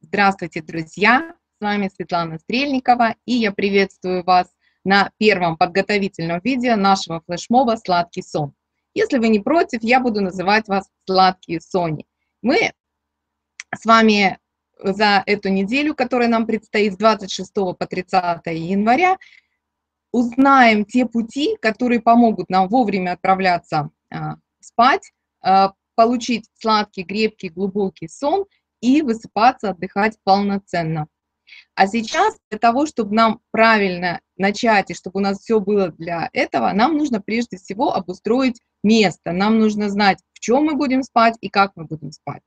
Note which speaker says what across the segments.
Speaker 1: Здравствуйте, друзья! С вами Светлана Стрельникова, и я приветствую вас на первом подготовительном видео нашего флешмоба «Сладкий сон». Если вы не против, я буду называть вас «Сладкие Сони». Мы с вами за эту неделю, которая нам предстоит с 26 по 30 января, узнаем те пути, которые помогут нам вовремя отправляться а, спать, а, получить сладкий, крепкий, глубокий сон и высыпаться, отдыхать полноценно. А сейчас для того, чтобы нам правильно начать и чтобы у нас все было для этого, нам нужно прежде всего обустроить место. Нам нужно знать, в чем мы будем спать и как мы будем спать.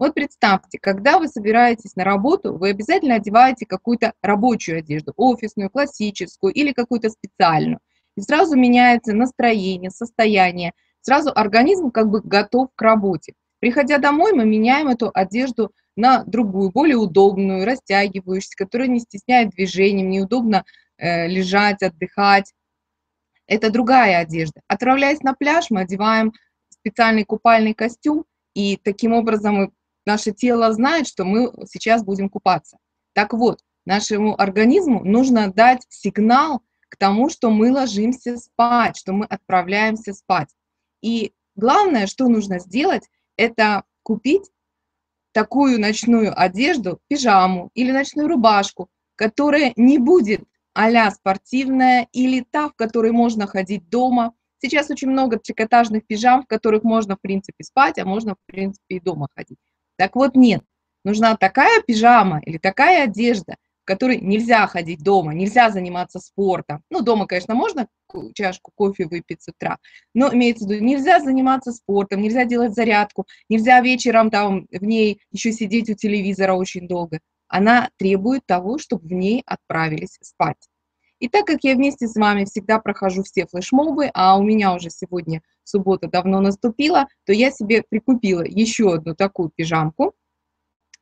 Speaker 1: Вот представьте, когда вы собираетесь на работу, вы обязательно одеваете какую-то рабочую одежду, офисную, классическую или какую-то специальную. И сразу меняется настроение, состояние, сразу организм как бы готов к работе. Приходя домой, мы меняем эту одежду на другую, более удобную, растягивающуюся, которая не стесняет движением, неудобно э, лежать, отдыхать. Это другая одежда. Отправляясь на пляж, мы одеваем специальный купальный костюм, и таким образом наше тело знает, что мы сейчас будем купаться. Так вот, нашему организму нужно дать сигнал к тому, что мы ложимся спать, что мы отправляемся спать. И главное, что нужно сделать, это купить такую ночную одежду, пижаму или ночную рубашку, которая не будет а спортивная или та, в которой можно ходить дома. Сейчас очень много трикотажных пижам, в которых можно, в принципе, спать, а можно, в принципе, и дома ходить. Так вот, нет. Нужна такая пижама или такая одежда, в которой нельзя ходить дома, нельзя заниматься спортом. Ну, дома, конечно, можно чашку кофе выпить с утра. Но имеется в виду, нельзя заниматься спортом, нельзя делать зарядку, нельзя вечером там в ней еще сидеть у телевизора очень долго. Она требует того, чтобы в ней отправились спать. И так как я вместе с вами всегда прохожу все флешмобы, а у меня уже сегодня суббота давно наступила, то я себе прикупила еще одну такую пижамку.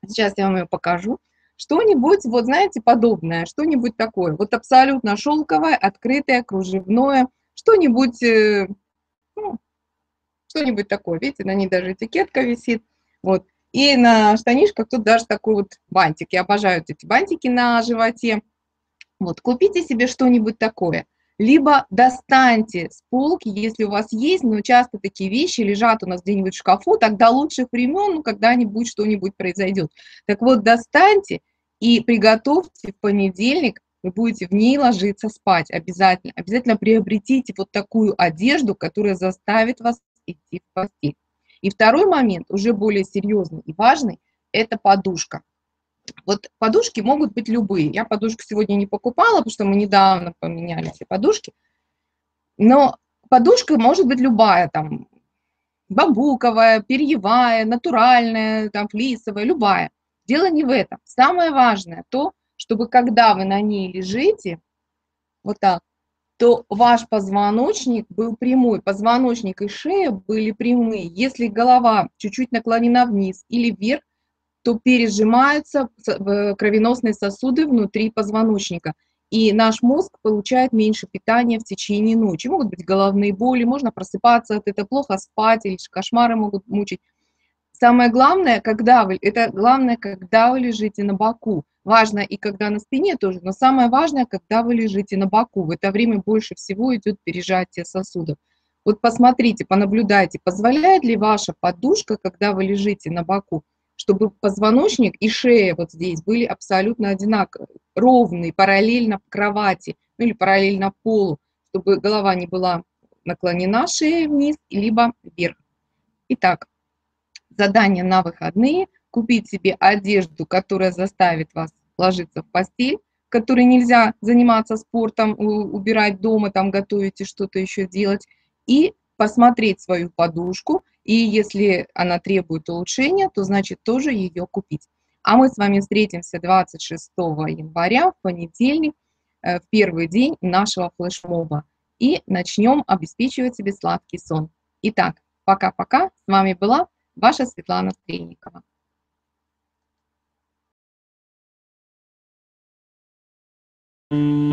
Speaker 1: Сейчас я вам ее покажу. Что-нибудь, вот знаете, подобное, что-нибудь такое. Вот абсолютно шелковое, открытое, кружевное, что-нибудь, э, ну, что-нибудь такое. Видите, на ней даже этикетка висит. Вот. И на штанишках тут даже такой вот бантик. Я обожаю эти бантики на животе. Вот, купите себе что-нибудь такое. Либо достаньте с полки, если у вас есть, но часто такие вещи лежат у нас где-нибудь в шкафу, тогда лучших времен, ну, когда-нибудь что-нибудь произойдет. Так вот, достаньте и приготовьте в понедельник, вы будете в ней ложиться спать обязательно. Обязательно приобретите вот такую одежду, которая заставит вас идти в постель. И второй момент, уже более серьезный и важный, это подушка. Вот подушки могут быть любые. Я подушку сегодня не покупала, потому что мы недавно поменяли все подушки. Но подушка может быть любая, там, бамбуковая, перьевая, натуральная, там, флисовая, любая. Дело не в этом. Самое важное то, чтобы когда вы на ней лежите, вот так, то ваш позвоночник был прямой, позвоночник и шея были прямые. Если голова чуть-чуть наклонена вниз или вверх, то пережимаются кровеносные сосуды внутри позвоночника. И наш мозг получает меньше питания в течение ночи. Могут быть головные боли, можно просыпаться от этого, плохо спать, или кошмары могут мучить. Самое главное, когда вы, это главное, когда вы лежите на боку. Важно и когда на спине тоже, но самое важное, когда вы лежите на боку. В это время больше всего идет пережатие сосудов. Вот посмотрите, понаблюдайте, позволяет ли ваша подушка, когда вы лежите на боку, чтобы позвоночник и шея вот здесь были абсолютно одинаковые, ровные, параллельно кровати, ну или параллельно полу, чтобы голова не была наклонена шеей вниз, либо вверх. Итак, задание на выходные – купить себе одежду, которая заставит вас ложиться в постель, в которой нельзя заниматься спортом, убирать дома, там готовить и что-то еще делать, и посмотреть свою подушку, и если она требует улучшения, то значит тоже ее купить. А мы с вами встретимся 26 января, в понедельник, э, в первый день нашего флешмоба, и начнем обеспечивать себе сладкий сон. Итак, пока-пока, с вами была ваша Светлана Стрельникова.
Speaker 2: You.